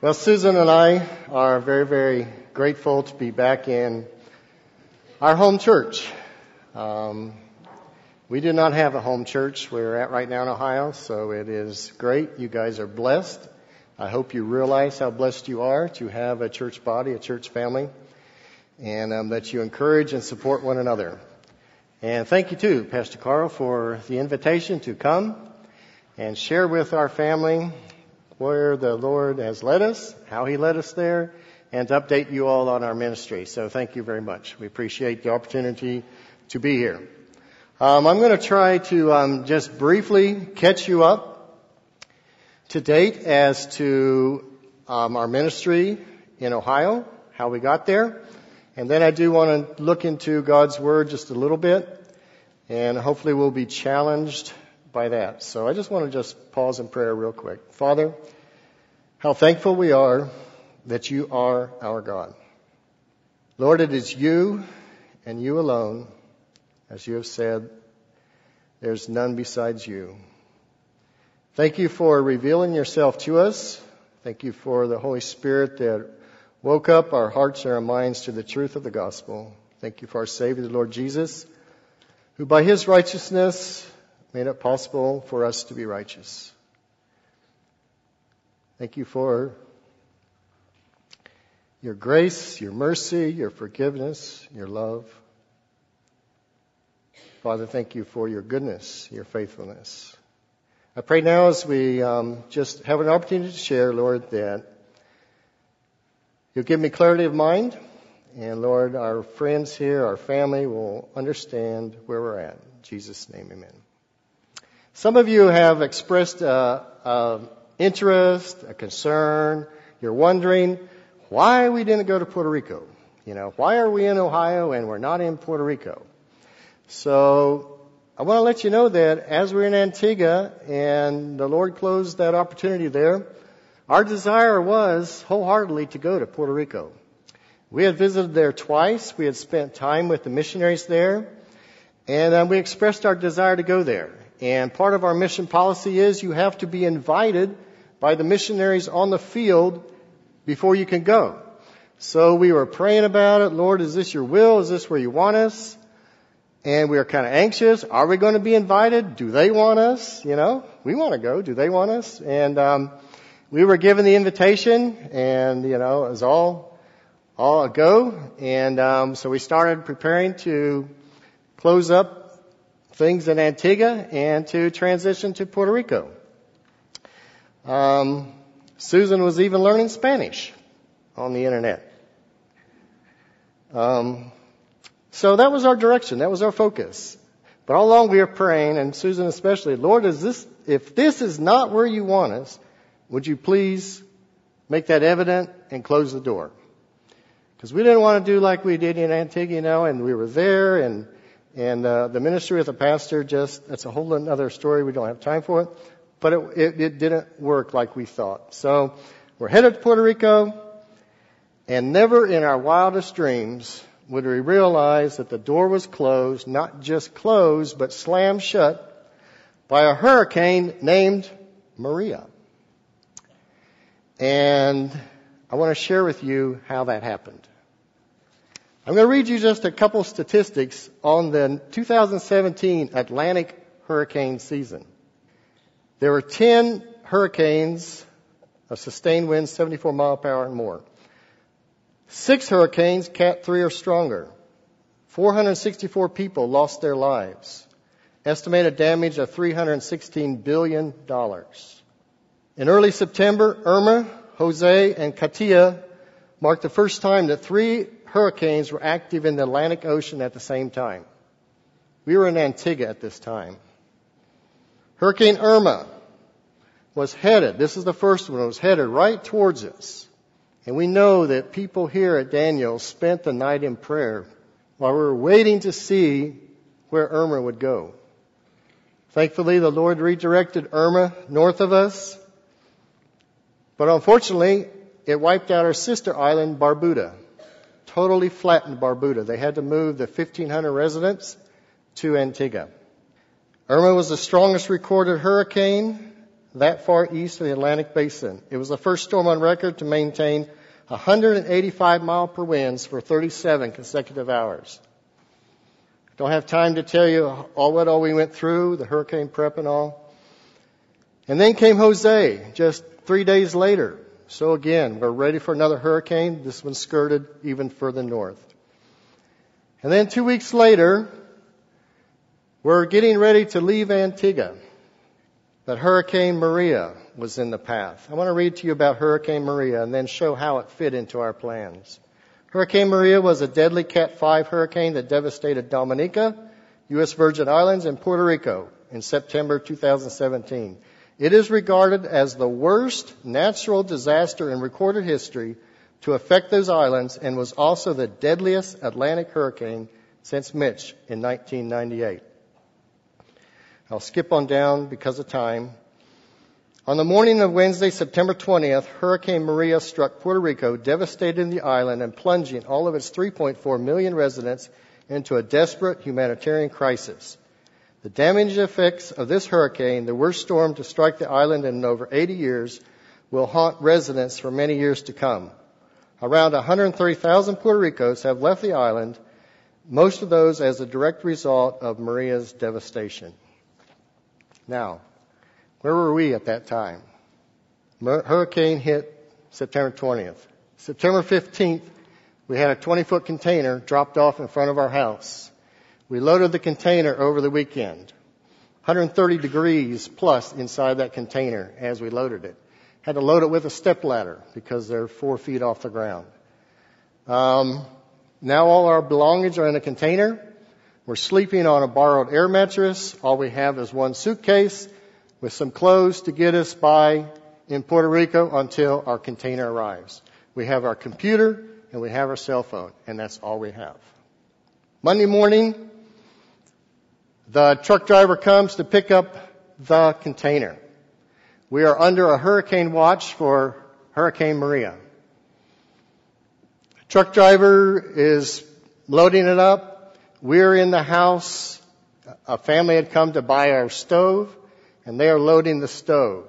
Well, Susan and I are very, very grateful to be back in our home church. Um, we do not have a home church we're at right now in Ohio, so it is great. You guys are blessed. I hope you realize how blessed you are to have a church body, a church family, and um, that you encourage and support one another. And thank you too, Pastor Carl, for the invitation to come and share with our family where the Lord has led us, how He led us there, and to update you all on our ministry. So thank you very much. We appreciate the opportunity to be here. Um, I'm going to try to um, just briefly catch you up to date as to um, our ministry in Ohio, how we got there, and then I do want to look into God's Word just a little bit, and hopefully we'll be challenged by that. So I just want to just pause in prayer real quick. Father, how thankful we are that you are our God. Lord, it is you and you alone, as you have said, there's none besides you. Thank you for revealing yourself to us. Thank you for the Holy Spirit that woke up our hearts and our minds to the truth of the gospel. Thank you for our Savior, the Lord Jesus, who by his righteousness made it possible for us to be righteous. Thank you for your grace, your mercy, your forgiveness, your love. Father, thank you for your goodness, your faithfulness. I pray now as we um, just have an opportunity to share, Lord, that You'll give me clarity of mind. And Lord, our friends here, our family will understand where we're at. In Jesus' name, amen. Some of you have expressed uh, uh, interest, a concern. You're wondering why we didn't go to Puerto Rico. You know, why are we in Ohio and we're not in Puerto Rico? So I want to let you know that as we're in Antigua and the Lord closed that opportunity there, our desire was wholeheartedly to go to Puerto Rico. We had visited there twice. We had spent time with the missionaries there. And um, we expressed our desire to go there. And part of our mission policy is you have to be invited by the missionaries on the field before you can go. So we were praying about it. Lord, is this your will? Is this where you want us? And we were kind of anxious. Are we going to be invited? Do they want us? You know, we want to go. Do they want us? And, um, we were given the invitation, and you know it was all all a go. And um, so we started preparing to close up things in Antigua and to transition to Puerto Rico. Um, Susan was even learning Spanish on the internet. Um, so that was our direction. That was our focus. But all along we were praying, and Susan especially, Lord, is this, if this is not where you want us, would you please make that evident and close the door? Because we didn't want to do like we did in Antigua, you know, and we were there and and uh, the ministry with the pastor just that's a whole other story. We don't have time for it, but it, it, it didn't work like we thought. So we're headed to Puerto Rico, and never in our wildest dreams would we realize that the door was closed, not just closed, but slammed shut by a hurricane named Maria. And I want to share with you how that happened. I'm going to read you just a couple statistics on the 2017 Atlantic hurricane season. There were 10 hurricanes of sustained winds 74 mile per hour and more. Six hurricanes, Cat 3 or stronger. 464 people lost their lives. Estimated damage of $316 billion. In early September, Irma, Jose, and Katia marked the first time that three hurricanes were active in the Atlantic Ocean at the same time. We were in Antigua at this time. Hurricane Irma was headed, this is the first one, it was headed right towards us. And we know that people here at Daniel spent the night in prayer while we were waiting to see where Irma would go. Thankfully, the Lord redirected Irma north of us but unfortunately, it wiped out our sister island, Barbuda. Totally flattened Barbuda. They had to move the 1,500 residents to Antigua. Irma was the strongest recorded hurricane that far east of the Atlantic Basin. It was the first storm on record to maintain 185 mile per winds for 37 consecutive hours. Don't have time to tell you all what all we went through, the hurricane prep and all. And then came Jose just three days later. So again, we're ready for another hurricane. This one skirted even further north. And then two weeks later, we're getting ready to leave Antigua. But Hurricane Maria was in the path. I want to read to you about Hurricane Maria and then show how it fit into our plans. Hurricane Maria was a deadly Cat 5 hurricane that devastated Dominica, U.S. Virgin Islands, and Puerto Rico in September 2017. It is regarded as the worst natural disaster in recorded history to affect those islands and was also the deadliest Atlantic hurricane since Mitch in 1998. I'll skip on down because of time. On the morning of Wednesday, September 20th, Hurricane Maria struck Puerto Rico, devastating the island and plunging all of its 3.4 million residents into a desperate humanitarian crisis. The damaging effects of this hurricane, the worst storm to strike the island in over 80 years, will haunt residents for many years to come. Around 130,000 Puerto Ricos have left the island, most of those as a direct result of Maria's devastation. Now, where were we at that time? Hurricane hit September 20th. September 15th, we had a 20 foot container dropped off in front of our house. We loaded the container over the weekend. 130 degrees plus inside that container as we loaded it. Had to load it with a step ladder because they're four feet off the ground. Um, now all our belongings are in a container. We're sleeping on a borrowed air mattress. All we have is one suitcase with some clothes to get us by in Puerto Rico until our container arrives. We have our computer and we have our cell phone, and that's all we have. Monday morning, the truck driver comes to pick up the container. We are under a hurricane watch for Hurricane Maria. Truck driver is loading it up. We're in the house. A family had come to buy our stove and they are loading the stove.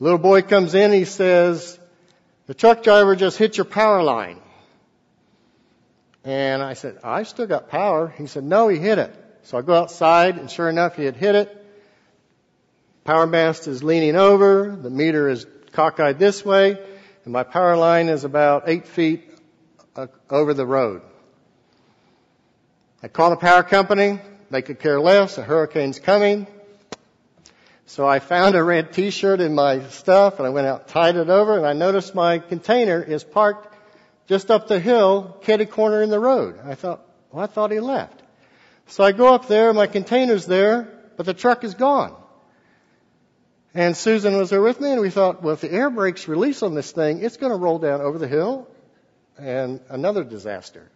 Little boy comes in, he says, the truck driver just hit your power line. And I said, I still got power. He said, no, he hit it. So I go outside, and sure enough, he had hit it. Power mast is leaning over, the meter is cockeyed this way, and my power line is about eight feet uh, over the road. I call the power company, they could care less, a hurricane's coming. So I found a red t-shirt in my stuff and I went out, tied it over, and I noticed my container is parked just up the hill, kitty corner in the road. I thought, well, I thought he left. So I go up there, my container's there, but the truck is gone. And Susan was there with me, and we thought, well, if the air brakes release on this thing, it's going to roll down over the hill, and another disaster.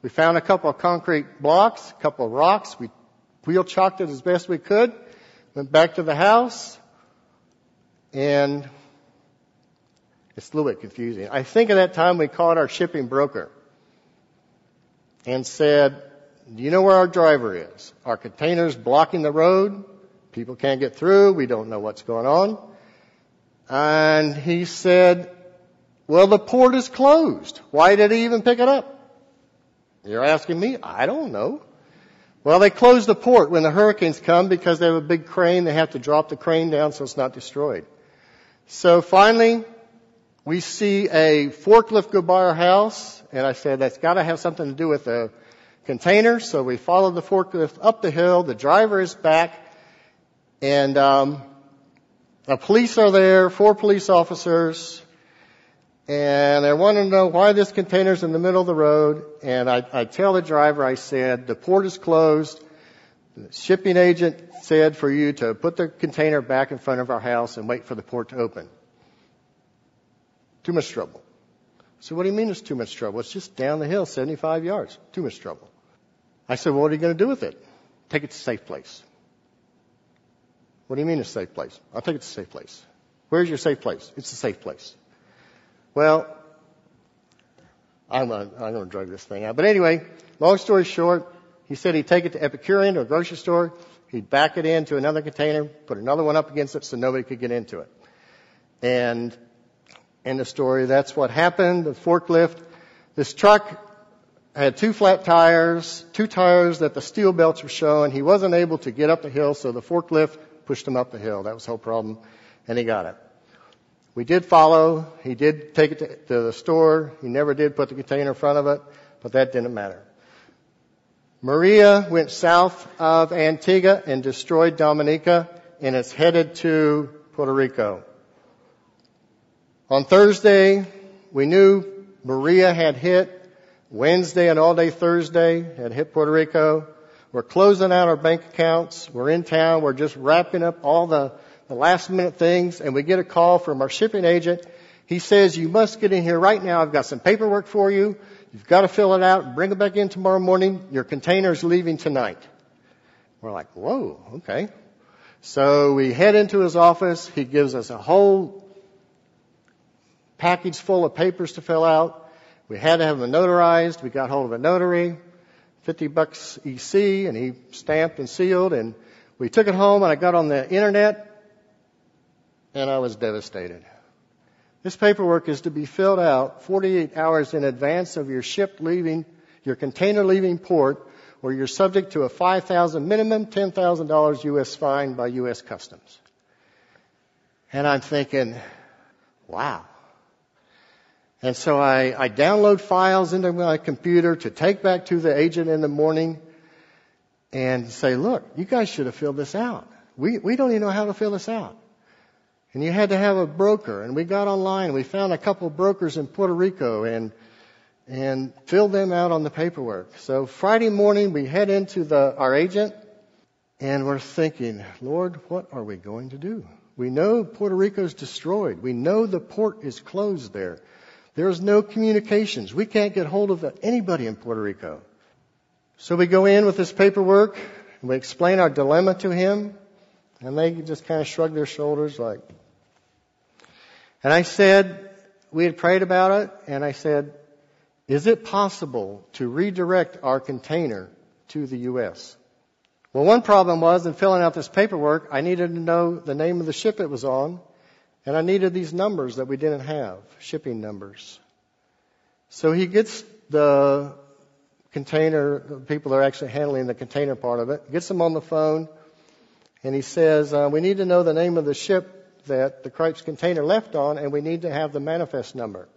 We found a couple of concrete blocks, a couple of rocks. We wheel chalked it as best we could. Went back to the house, and it's a little bit confusing. I think at that time we called our shipping broker and said, do you know where our driver is? Our container's blocking the road. People can't get through. We don't know what's going on. And he said, well, the port is closed. Why did he even pick it up? You're asking me? I don't know. Well, they close the port when the hurricanes come because they have a big crane. They have to drop the crane down so it's not destroyed. So finally, we see a forklift go by our house, and I said, that's gotta have something to do with the container. So we follow the forklift up the hill. The driver is back, and um, the police are there. Four police officers, and I want to know why this container's in the middle of the road. And I, I tell the driver, I said, the port is closed. The shipping agent said for you to put the container back in front of our house and wait for the port to open. Too much trouble. So what do you mean it's too much trouble? It's just down the hill, 75 yards. Too much trouble. I said, well, what are you going to do with it? Take it to a safe place. What do you mean a safe place? I'll take it to a safe place. Where's your safe place? It's a safe place. Well, I'm going I'm to drag this thing out. But anyway, long story short, he said he'd take it to Epicurean or grocery store. He'd back it into another container, put another one up against it so nobody could get into it. And in the story, that's what happened. The forklift, this truck had two flat tires, two tires that the steel belts were showing. He wasn't able to get up the hill, so the forklift pushed him up the hill. That was the whole problem, and he got it. We did follow. He did take it to, the store. He never did put the container in front of it, but that didn't matter. Maria went south of Antigua and destroyed Dominica, and it's headed to Puerto Rico. On Thursday, we knew Maria had hit. Wednesday and all day Thursday had hit Puerto Rico. We're closing out our bank accounts. We're in town. We're just wrapping up all the the last minute things, and we get a call from our shipping agent. He says, you must get in here right now. I've got some paperwork for you. You've got to fill it out and bring it back in tomorrow morning. Your container's leaving tonight. We're like, whoa, okay. So we head into his office. He gives us a whole package full of papers to fill out. We had to have them notarized. We got hold of a notary, 50 bucks EC, and he stamped and sealed. And we took it home and I got on the internet and I was devastated. This paperwork is to be filled out 48 hours in advance of your ship leaving, your container leaving port, or you're subject to a 5,000 minimum, $10,000 U.S. fine by U.S. Customs. And I'm thinking, wow. And so I, I download files into my computer to take back to the agent in the morning and say, look, you guys should have filled this out. We, we don't even know how to fill this out. And you had to have a broker. And we got online. We found a couple of brokers in Puerto Rico and and filled them out on the paperwork. So Friday morning we head into the our agent and we're thinking, Lord, what are we going to do? We know Puerto Rico's destroyed. We know the port is closed there. There's no communications. We can't get hold of anybody in Puerto Rico. So we go in with this paperwork and we explain our dilemma to him and they just kind of shrug their shoulders like, and I said, we had prayed about it, and I said, is it possible to redirect our container to the U.S.? Well, one problem was in filling out this paperwork, I needed to know the name of the ship it was on, and I needed these numbers that we didn't have, shipping numbers. So he gets the container, the people that are actually handling the container part of it, gets them on the phone, and he says, uh, we need to know the name of the ship that the Cripes container left on, and we need to have the manifest number.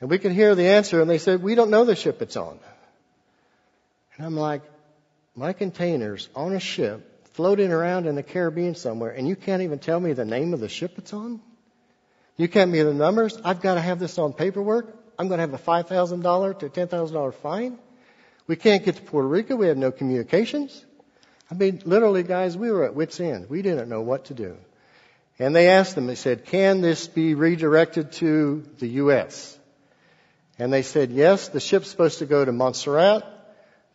And we can hear the answer, and they said, we don't know the ship it's on. And I'm like, my container's on a ship floating around in the Caribbean somewhere, and you can't even tell me the name of the ship it's on? You can't me the numbers? I've got to have this on paperwork. I'm going to have a $5,000 to $10,000 fine. We can't get to Puerto Rico. We have no communications. I mean, literally, guys, we were at wit's end. We didn't know what to do. And they asked them, they said, can this be redirected to the U.S.? And they said, yes, the ship's supposed to go to Montserrat,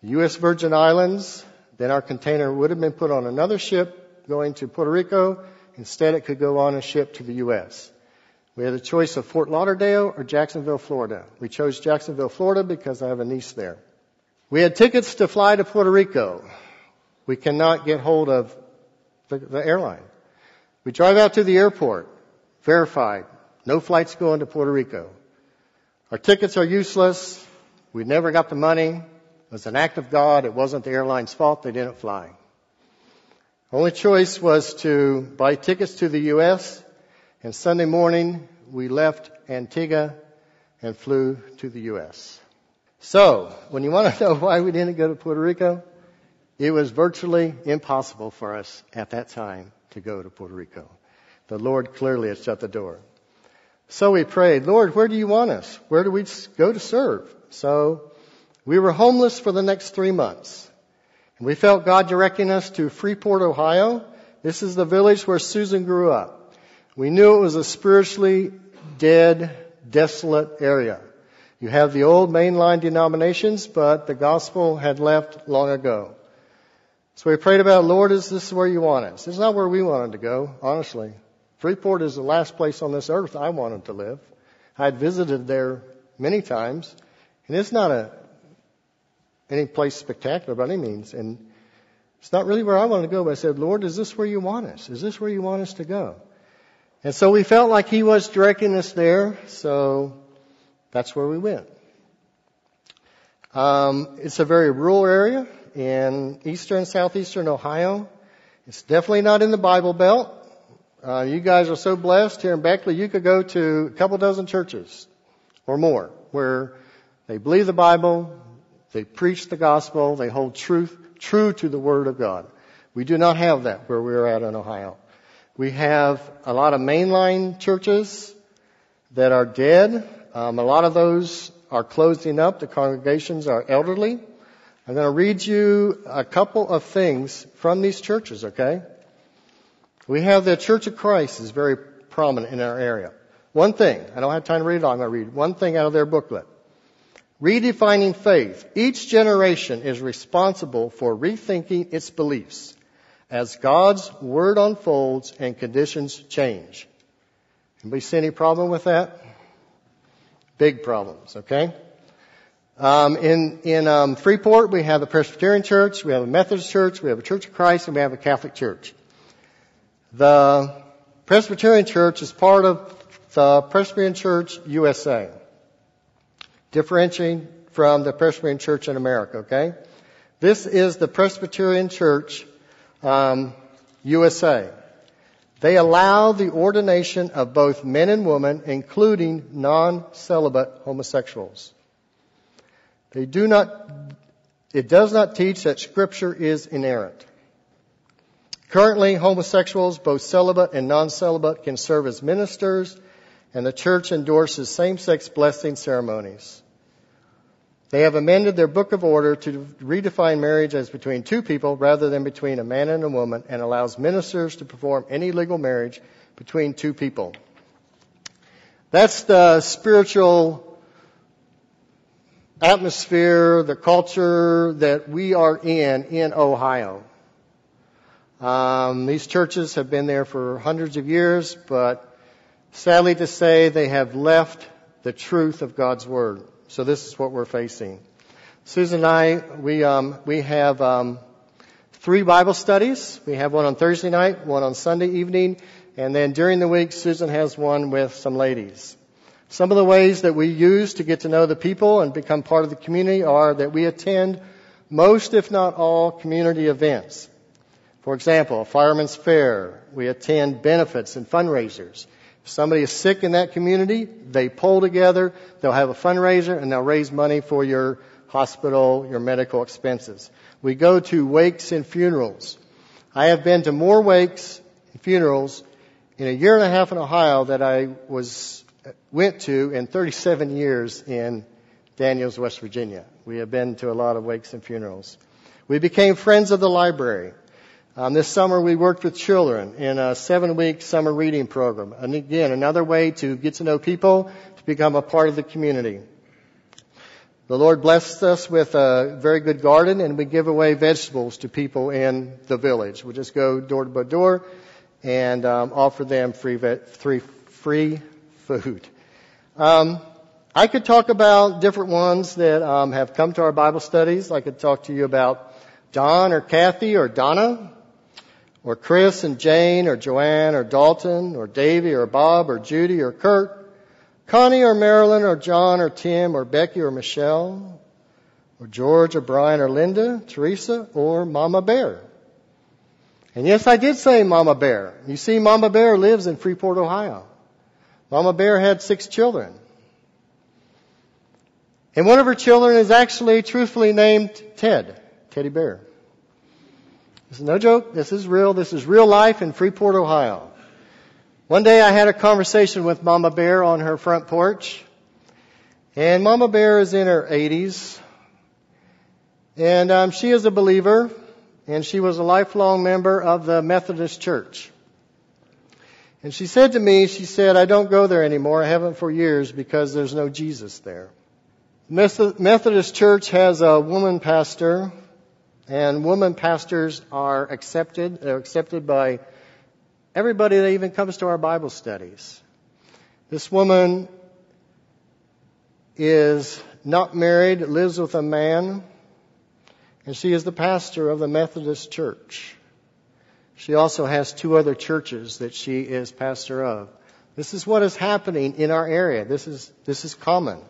U.S. Virgin Islands. Then our container would have been put on another ship going to Puerto Rico. Instead, it could go on a ship to the U.S. We had a choice of Fort Lauderdale or Jacksonville, Florida. We chose Jacksonville, Florida because I have a niece there. We had tickets to fly to Puerto Rico. We cannot get hold of the, the airline. We drive out to the airport, verified, no flights going to Puerto Rico. Our tickets are useless. We never got the money. It was an act of God. It wasn't the airline's fault. They didn't fly. Only choice was to buy tickets to the U.S. And Sunday morning, we left Antigua and flew to the U.S. So, when you want to know why we didn't go to Puerto Rico, it was virtually impossible for us at that time to go to Puerto Rico. The Lord clearly had shut the door. So we prayed, Lord, where do you want us? Where do we go to serve? So we were homeless for the next three months. And we felt God directing us to Freeport, Ohio. This is the village where Susan grew up. We knew it was a spiritually dead, desolate area. You have the old mainline denominations, but the gospel had left long ago. So we prayed about, Lord, is this where you want us? Is not where we wanted to go, honestly. Freeport is the last place on this earth I wanted to live. I had visited there many times, and it's not a any place spectacular by any means. And It's not really where I wanted to go, but I said, Lord, is this where you want us? Is this where you want us to go? And so we felt like He was directing us there, so that's where we went. Um, it's a very rural area in eastern, southeastern Ohio. It's definitely not in the Bible Belt. Uh, you guys are so blessed here in Beckley. You could go to a couple dozen churches or more where they believe the Bible, they preach the gospel, they hold truth true to the Word of God. We do not have that where we're at in Ohio. We have a lot of mainline churches that are dead. Um, a lot of those are closing up. The congregations are elderly. I'm going to read you a couple of things from these churches, okay? We have the Church of Christ is very prominent in our area. One thing, I don't have time to read it all, I'm going to read one thing out of their booklet. Redefining faith. Each generation is responsible for rethinking its beliefs as God's Word unfolds and conditions change. Anybody see any problem with that? Big problems, okay? Um, in in um, Freeport, we have a Presbyterian Church, we have a Methodist Church, we have a Church of Christ, and we have a Catholic Church. The Presbyterian Church is part of the Presbyterian Church USA, differentiating from the Presbyterian Church in America. Okay, this is the Presbyterian Church um, USA. They allow the ordination of both men and women, including non-celibate homosexuals. They do not, it does not teach that scripture is inerrant. Currently, homosexuals, both celibate and non-celibate, can serve as ministers, and the church endorses same-sex blessing ceremonies. They have amended their book of order to redefine marriage as between two people rather than between a man and a woman and allows ministers to perform any legal marriage between two people. That's the spiritual atmosphere, the culture that we are in in Ohio. Um, these churches have been there for hundreds of years, but sadly to say, they have left the truth of God's Word. So this is what we're facing. Susan and I, we, um, we have um, three Bible studies. We have one on Thursday night, one on Sunday evening, and then during the week, Susan has one with some ladies. Some of the ways that we use to get to know the people and become part of the community are that we attend most, if not all, community events. For example, a fireman's fair. We attend benefits and fundraisers. If somebody is sick in that community, they pull together, they'll have a fundraiser, and they'll raise money for your hospital, your medical expenses. We go to wakes and funerals. I have been to more wakes and funerals in a year and a half in Ohio that I was went to in 37 years in Daniels, West Virginia. We have been to a lot of wakes and funerals. We became friends of the library. Um, this summer we worked with children in a seven week summer reading program. And again, another way to get to know people, to become a part of the community. The Lord blessed us with a very good garden and we give away vegetables to people in the village. We just go door to door and um, offer them free, free, free food. Um, I could talk about different ones that um, have come to our Bible studies. I could talk to you about Don or Kathy or Donna or Chris and Jane or Joanne or Dalton or Davy or Bob or Judy or Kurt, Connie or Marilyn or John or Tim or Becky or Michelle or George or Brian or Linda, Teresa or Mama Bear. And yes, I did say Mama Bear. You see, Mama Bear lives in Freeport, Ohio. Mama Bear had six children. And one of her children is actually truthfully named Ted, Teddy Bear. This is no joke. This is real. This is real life in Freeport, Ohio. One day I had a conversation with Mama Bear on her front porch. And Mama Bear is in her 80s. And um, she is a believer. And she was a lifelong member of the Methodist Church. And she said to me, she said, I don't go there anymore. I haven't for years because there's no Jesus there. Methodist Church has a woman pastor and women pastors are accepted. They're accepted by everybody that even comes to our Bible studies. This woman is not married, lives with a man, and she is the pastor of the Methodist Church. She also has two other churches that she is pastor of. This is what is happening in our area. This is, this is common.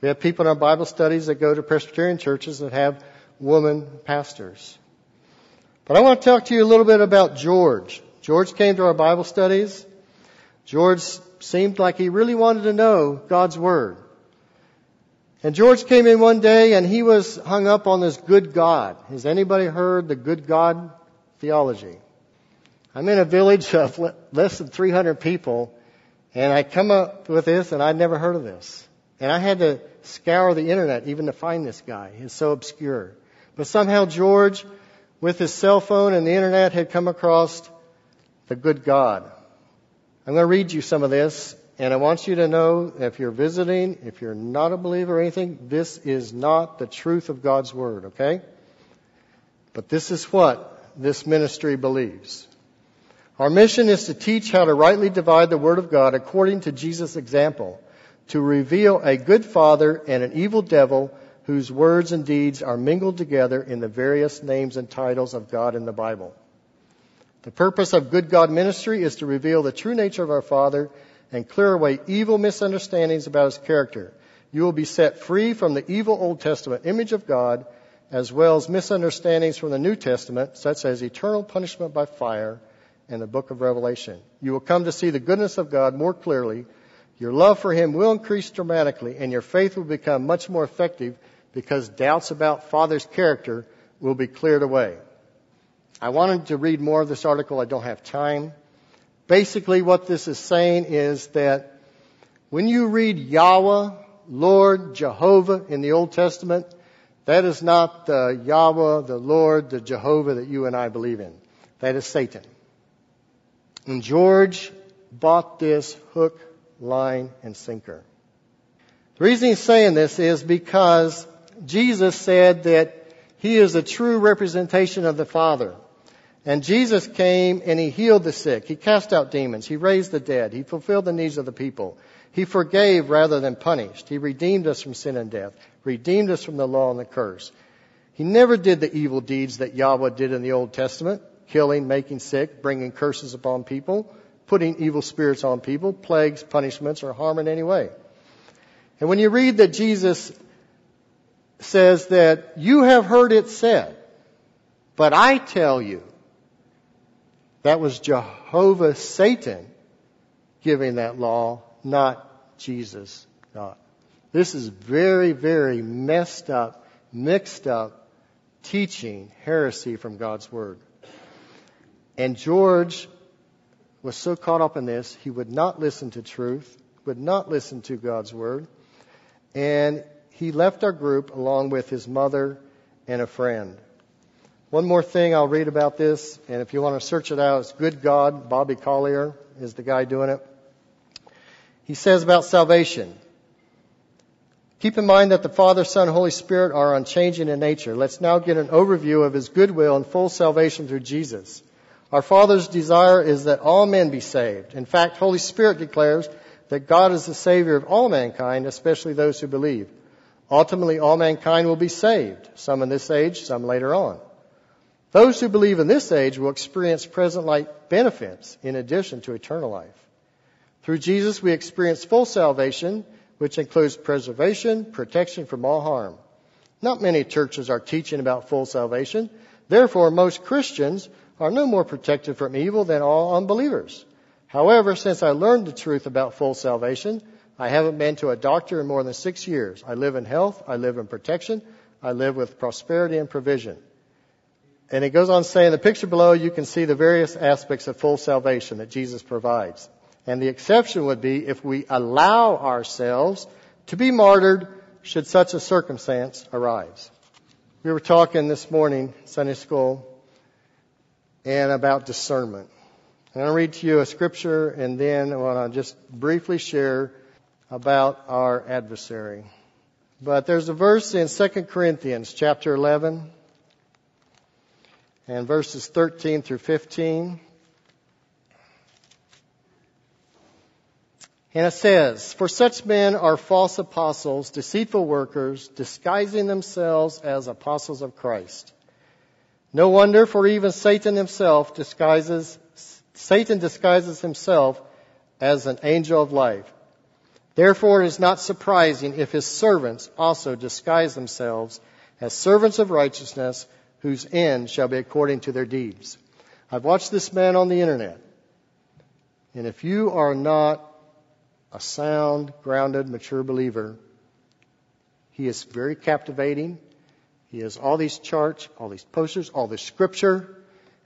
We have people in our Bible studies that go to Presbyterian churches that have woman pastors. But I want to talk to you a little bit about George. George came to our Bible studies. George seemed like he really wanted to know God's Word. And George came in one day and he was hung up on this good God. Has anybody heard the good God theology? I'm in a village of less than 300 people and I come up with this and I'd never heard of this. And I had to scour the internet even to find this guy. He's so obscure. But somehow George, with his cell phone and the internet, had come across the good God. I'm going to read you some of this, and I want you to know if you're visiting, if you're not a believer or anything, this is not the truth of God's Word, okay? But this is what this ministry believes. Our mission is to teach how to rightly divide the Word of God according to Jesus' example, to reveal a good father and an evil devil whose words and deeds are mingled together in the various names and titles of God in the Bible. The purpose of Good God Ministry is to reveal the true nature of our Father and clear away evil misunderstandings about His character. You will be set free from the evil Old Testament image of God as well as misunderstandings from the New Testament, such as eternal punishment by fire and the book of Revelation. You will come to see the goodness of God more clearly. Your love for Him will increase dramatically, and your faith will become much more effective because doubts about Father's character will be cleared away. I wanted to read more of this article. I don't have time. Basically, what this is saying is that when you read Yahweh, Lord, Jehovah in the Old Testament, that is not the Yahweh, the Lord, the Jehovah that you and I believe in. That is Satan. And George bought this hook, line, and sinker. The reason he's saying this is because Jesus said that he is a true representation of the Father. And Jesus came and he healed the sick. He cast out demons. He raised the dead. He fulfilled the needs of the people. He forgave rather than punished. He redeemed us from sin and death, redeemed us from the law and the curse. He never did the evil deeds that Yahweh did in the Old Testament killing, making sick, bringing curses upon people, putting evil spirits on people, plagues, punishments, or harm in any way. And when you read that Jesus says that you have heard it said, but I tell you, that was Jehovah Satan giving that law, not Jesus God. This is very, very messed up, mixed up teaching, heresy from God's Word. And George was so caught up in this, he would not listen to truth, would not listen to God's word, and he left our group along with his mother and a friend. One more thing I'll read about this, and if you want to search it out, it's Good God. Bobby Collier is the guy doing it. He says about salvation. Keep in mind that the Father, Son, Holy Spirit are unchanging in nature. Let's now get an overview of His goodwill and full salvation through Jesus. Our Father's desire is that all men be saved. In fact, Holy Spirit declares that God is the Savior of all mankind, especially those who believe. Ultimately, all mankind will be saved, some in this age, some later on. Those who believe in this age will experience present life benefits in addition to eternal life. Through Jesus, we experience full salvation, which includes preservation, protection from all harm. Not many churches are teaching about full salvation. Therefore, most Christians are no more protected from evil than all unbelievers. However, since I learned the truth about full salvation, I haven't been to a doctor in more than six years. I live in health, I live in protection, I live with prosperity and provision. And it goes on saying, the picture below you can see the various aspects of full salvation that Jesus provides. And the exception would be if we allow ourselves to be martyred should such a circumstance arise. We were talking this morning, Sunday school, and about discernment. And to read to you a scripture and then I want to just briefly share about our adversary. But there's a verse in 2 Corinthians chapter 11 and verses 13 through 15. And it says, For such men are false apostles, deceitful workers, disguising themselves as apostles of Christ. No wonder, for even Satan himself disguises, Satan disguises himself as an angel of light. Therefore it is not surprising if his servants also disguise themselves as servants of righteousness, whose end shall be according to their deeds. I've watched this man on the internet. And if you are not a sound, grounded, mature believer, he is very captivating. He has all these charts, all these posters, all this scripture,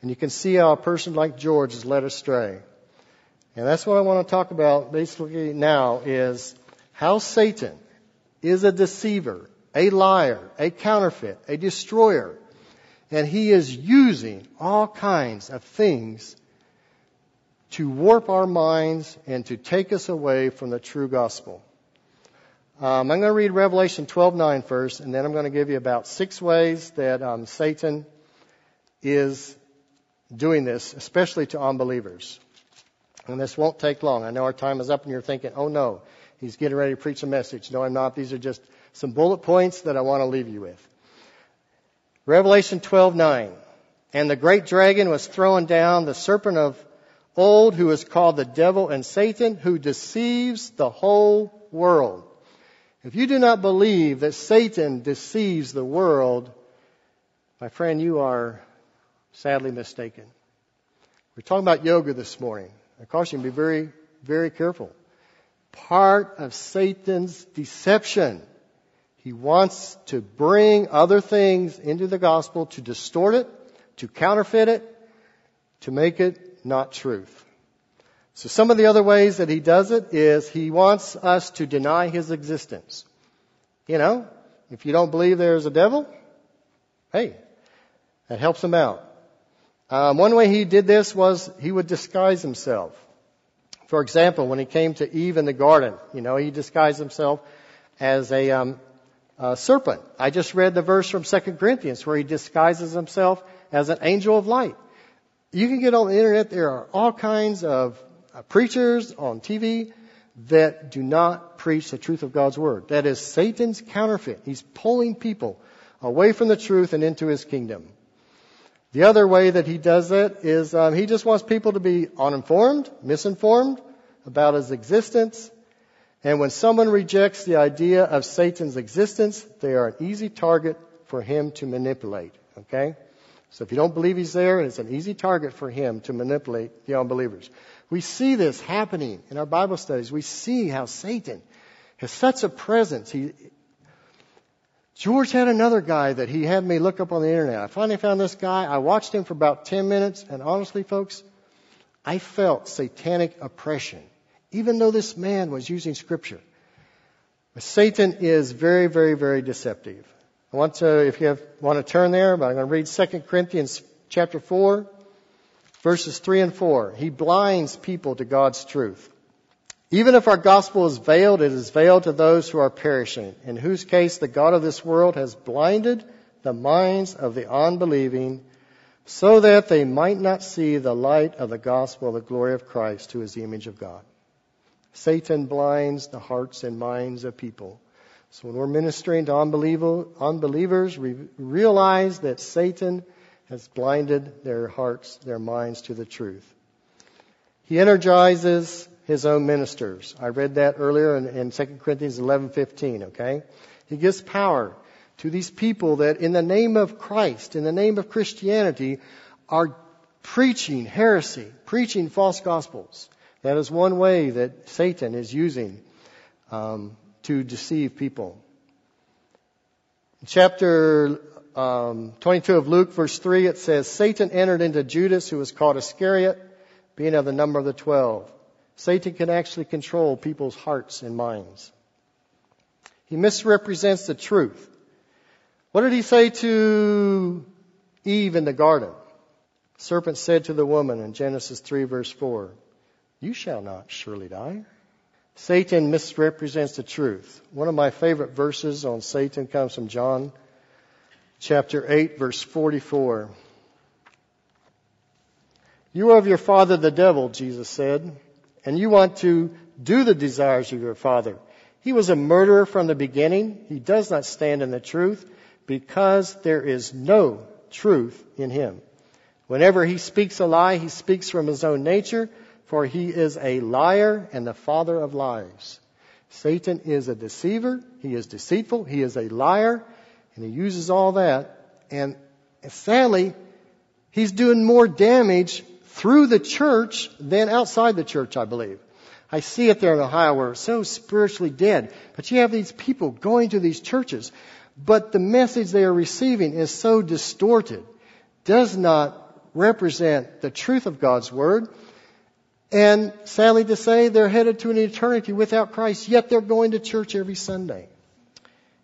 and you can see how a person like George is led astray. And that's what I want to talk about basically now is how Satan is a deceiver, a liar, a counterfeit, a destroyer. And he is using all kinds of things to warp our minds and to take us away from the true gospel. Um, I'm going to read Revelation 12:9 first, and then I'm going to give you about six ways that um, Satan is doing this, especially to unbelievers. And this won't take long. I know our time is up, and you're thinking, "Oh no, he's getting ready to preach a message." No, I'm not. These are just some bullet points that I want to leave you with. Revelation 12:9, and the great dragon was thrown down, the serpent of old, who is called the devil and Satan, who deceives the whole world. If you do not believe that Satan deceives the world, my friend, you are sadly mistaken. We're talking about yoga this morning. I caution you, to be very, very careful. Part of Satan's deception. He wants to bring other things into the gospel to distort it, to counterfeit it, to make it not truth. So some of the other ways that he does it is he wants us to deny his existence. You know, if you don't believe there's a devil, hey, that helps him out. Um, one way he did this was he would disguise himself. For example, when he came to Eve in the garden, you know, he disguised himself as a, um, a serpent. I just read the verse from 2 Corinthians where he disguises himself as an angel of light. You can get on the internet. There are all kinds of uh, preachers on TV that do not preach the truth of God's Word. That is Satan's counterfeit. He's pulling people away from the truth and into his kingdom. The other way that he does it is um, he just wants people to be uninformed, misinformed about his existence. And when someone rejects the idea of Satan's existence, they are an easy target for him to manipulate. Okay? So if you don't believe he's there, it's an easy target for him to manipulate the unbelievers. We see this happening in our Bible studies. We see how Satan has such a presence. He, George had another guy that he had me look up on the internet. I finally found this guy. I watched him for about 10 minutes, and honestly, folks, I felt satanic oppression, even though this man was using scripture. Satan is very, very, very deceptive. I want to, if you have, want to turn there, but I'm going to read 2 Corinthians chapter 4 verses 3 and 4. He blinds people to God's truth. Even if our gospel is veiled, it is veiled to those who are perishing, in whose case the God of this world has blinded the minds of the unbelieving, so that they might not see the light of the gospel of the glory of Christ, who is the image of God. Satan blinds the hearts and minds of people. So when we're ministering to unbelievers, we realize that Satan has blinded their hearts, their minds to the truth. He energizes his own ministers. I read that earlier in, in 2 Corinthians 11:15, okay? He gives power to these people that in the name of Christ, in the name of Christianity, are preaching heresy, preaching false gospels. That is one way that Satan is using um, to deceive people. Chapter um, 22 of Luke, verse 3, it says, Satan entered into Judas, who was called Iscariot, being of the number of the twelve. Satan can actually control people's hearts and minds. He misrepresents the truth. What did he say to Eve in the garden? The serpent said to the woman in Genesis 3 verse 4, You shall not surely die. Satan misrepresents the truth. One of my favorite verses on Satan comes from John chapter 8, verse 44. You are of your father the devil, Jesus said, and you want to do the desires of your father. He was a murderer from the beginning. He does not stand in the truth because there is no truth in him. Whenever he speaks a lie, he speaks from his own nature, for he is a liar and the father of lies. Satan is a deceiver. He is deceitful. He is a liar. And he uses all that. And sadly, he's doing more damage through the church than outside the church, I believe. I see it there in Ohio. We're so spiritually dead. But you have these people going to these churches. But the message they are receiving is so distorted, does not represent the truth of God's Word. And sadly to say, they're headed to an eternity without Christ, yet they're going to church every Sunday.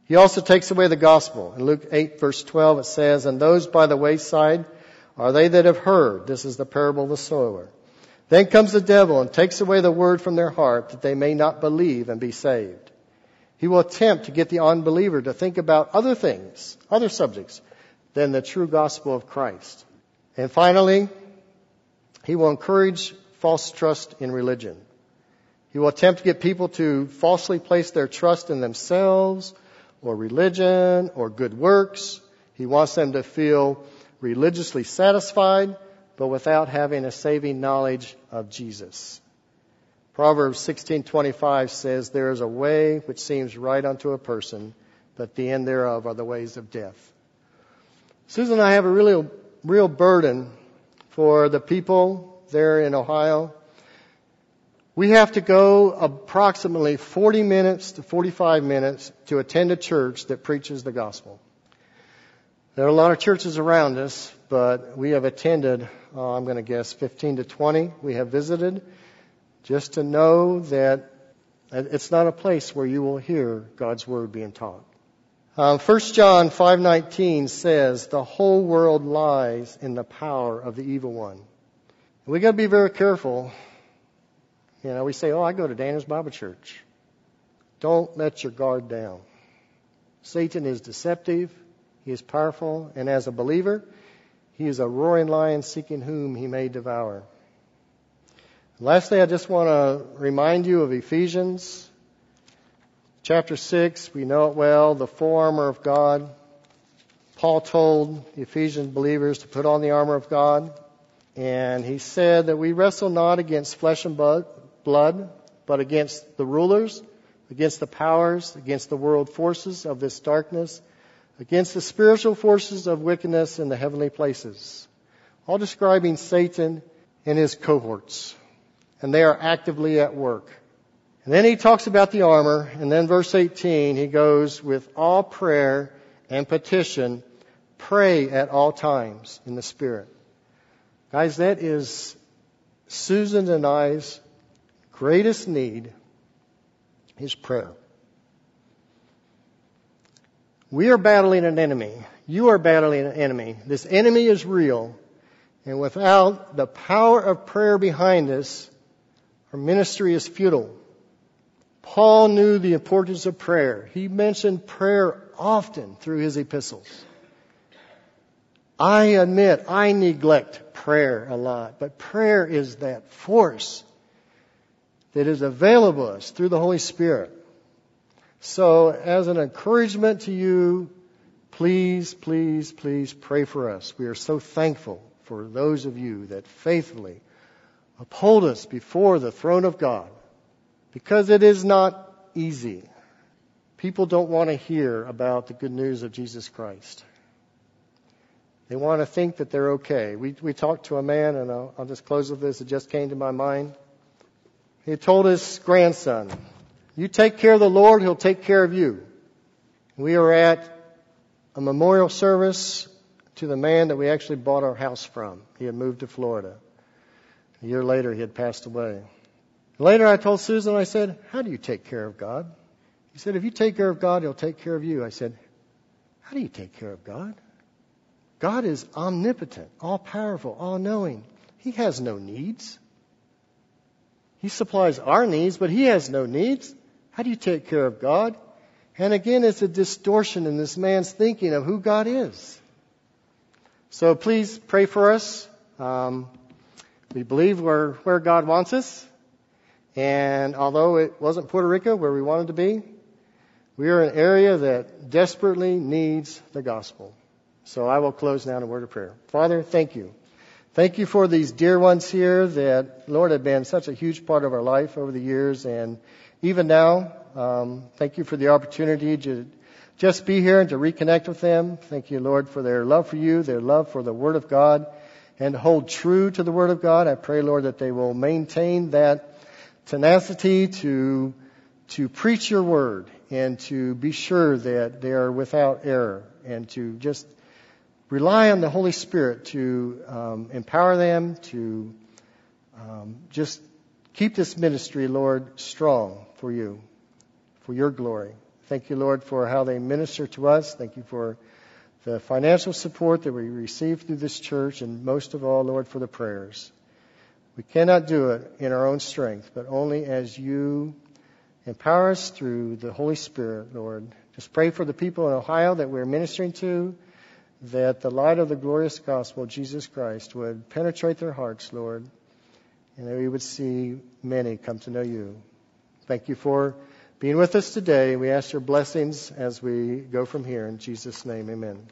He also takes away the gospel. In Luke 8 verse 12 it says, And those by the wayside are they that have heard. This is the parable of the sower. Then comes the devil and takes away the word from their heart that they may not believe and be saved. He will attempt to get the unbeliever to think about other things, other subjects, than the true gospel of Christ. And finally, he will encourage false trust in religion. He will attempt to get people to falsely place their trust in themselves or religion or good works. He wants them to feel religiously satisfied, but without having a saving knowledge of Jesus. Proverbs 16:25 says, "There is a way which seems right unto a person, but the end thereof are the ways of death." Susan and I have a really real burden for the people there in Ohio. We have to go approximately 40 minutes to 45 minutes to attend a church that preaches the gospel. There are a lot of churches around us, but we have attended, uh, I'm going to guess, 15 to 20. We have visited just to know that it's not a place where you will hear God's word being taught. Um, 1 John 5:19 says, "The whole world lies in the power of the evil one." We got to be very careful. You know, we say, "Oh, I go to Daniel's Bible Church." Don't let your guard down. Satan is deceptive. He is powerful, and as a believer, he is a roaring lion seeking whom he may devour. Lastly, I just want to remind you of Ephesians chapter 6. We know it well, the full armor of God. Paul told the Ephesian believers to put on the armor of God, and he said that we wrestle not against flesh and blood, but against the rulers, against the powers, against the world forces of this darkness against the spiritual forces of wickedness in the heavenly places. All describing Satan and his cohorts. And they are actively at work. And then he talks about the armor, and then verse 18, he goes, with all prayer and petition, pray at all times in the Spirit. Guys, that is Susan and I's greatest need is prayer. We are battling an enemy. You are battling an enemy. This enemy is real. And without the power of prayer behind us, our ministry is futile. Paul knew the importance of prayer. He mentioned prayer often through his epistles. I admit I neglect prayer a lot, but prayer is that force that is available to us through the Holy Spirit. So, as an encouragement to you, please, please, please pray for us. We are so thankful for those of you that faithfully uphold us before the throne of God because it is not easy. People don't want to hear about the good news of Jesus Christ. They want to think that they're okay. We, we talked to a man, and I'll, I'll just close with this. It just came to my mind. He told his grandson, you take care of the Lord, He'll take care of you. We are at a memorial service to the man that we actually bought our house from. He had moved to Florida. A year later, he had passed away. Later, I told Susan, I said, How do you take care of God? He said, If you take care of God, He'll take care of you. I said, How do you take care of God? God is omnipotent, all powerful, all knowing. He has no needs. He supplies our needs, but He has no needs. How do you take care of God? And again, it's a distortion in this man's thinking of who God is. So please pray for us. Um, we believe we're where God wants us. And although it wasn't Puerto Rico where we wanted to be, we are an area that desperately needs the gospel. So I will close now in a word of prayer. Father, thank you. Thank you for these dear ones here that, Lord, have been such a huge part of our life over the years. And even now, um, thank you for the opportunity to just be here and to reconnect with them. Thank you, Lord, for their love for you, their love for the Word of God, and hold true to the Word of God. I pray, Lord, that they will maintain that tenacity to, to preach your Word and to be sure that they are without error and to just rely on the Holy Spirit to um, empower them, to um, just keep this ministry, Lord, strong for you, for your glory. Thank you, Lord, for how they minister to us. Thank you for the financial support that we receive through this church, and most of all, Lord, for the prayers. We cannot do it in our own strength, but only as you empower us through the Holy Spirit, Lord. Just pray for the people in Ohio that we're ministering to, that the light of the glorious gospel Jesus Christ would penetrate their hearts, Lord, and that we would see many come to know you. Thank you for being with us today. We ask your blessings as we go from here. In Jesus' name, amen.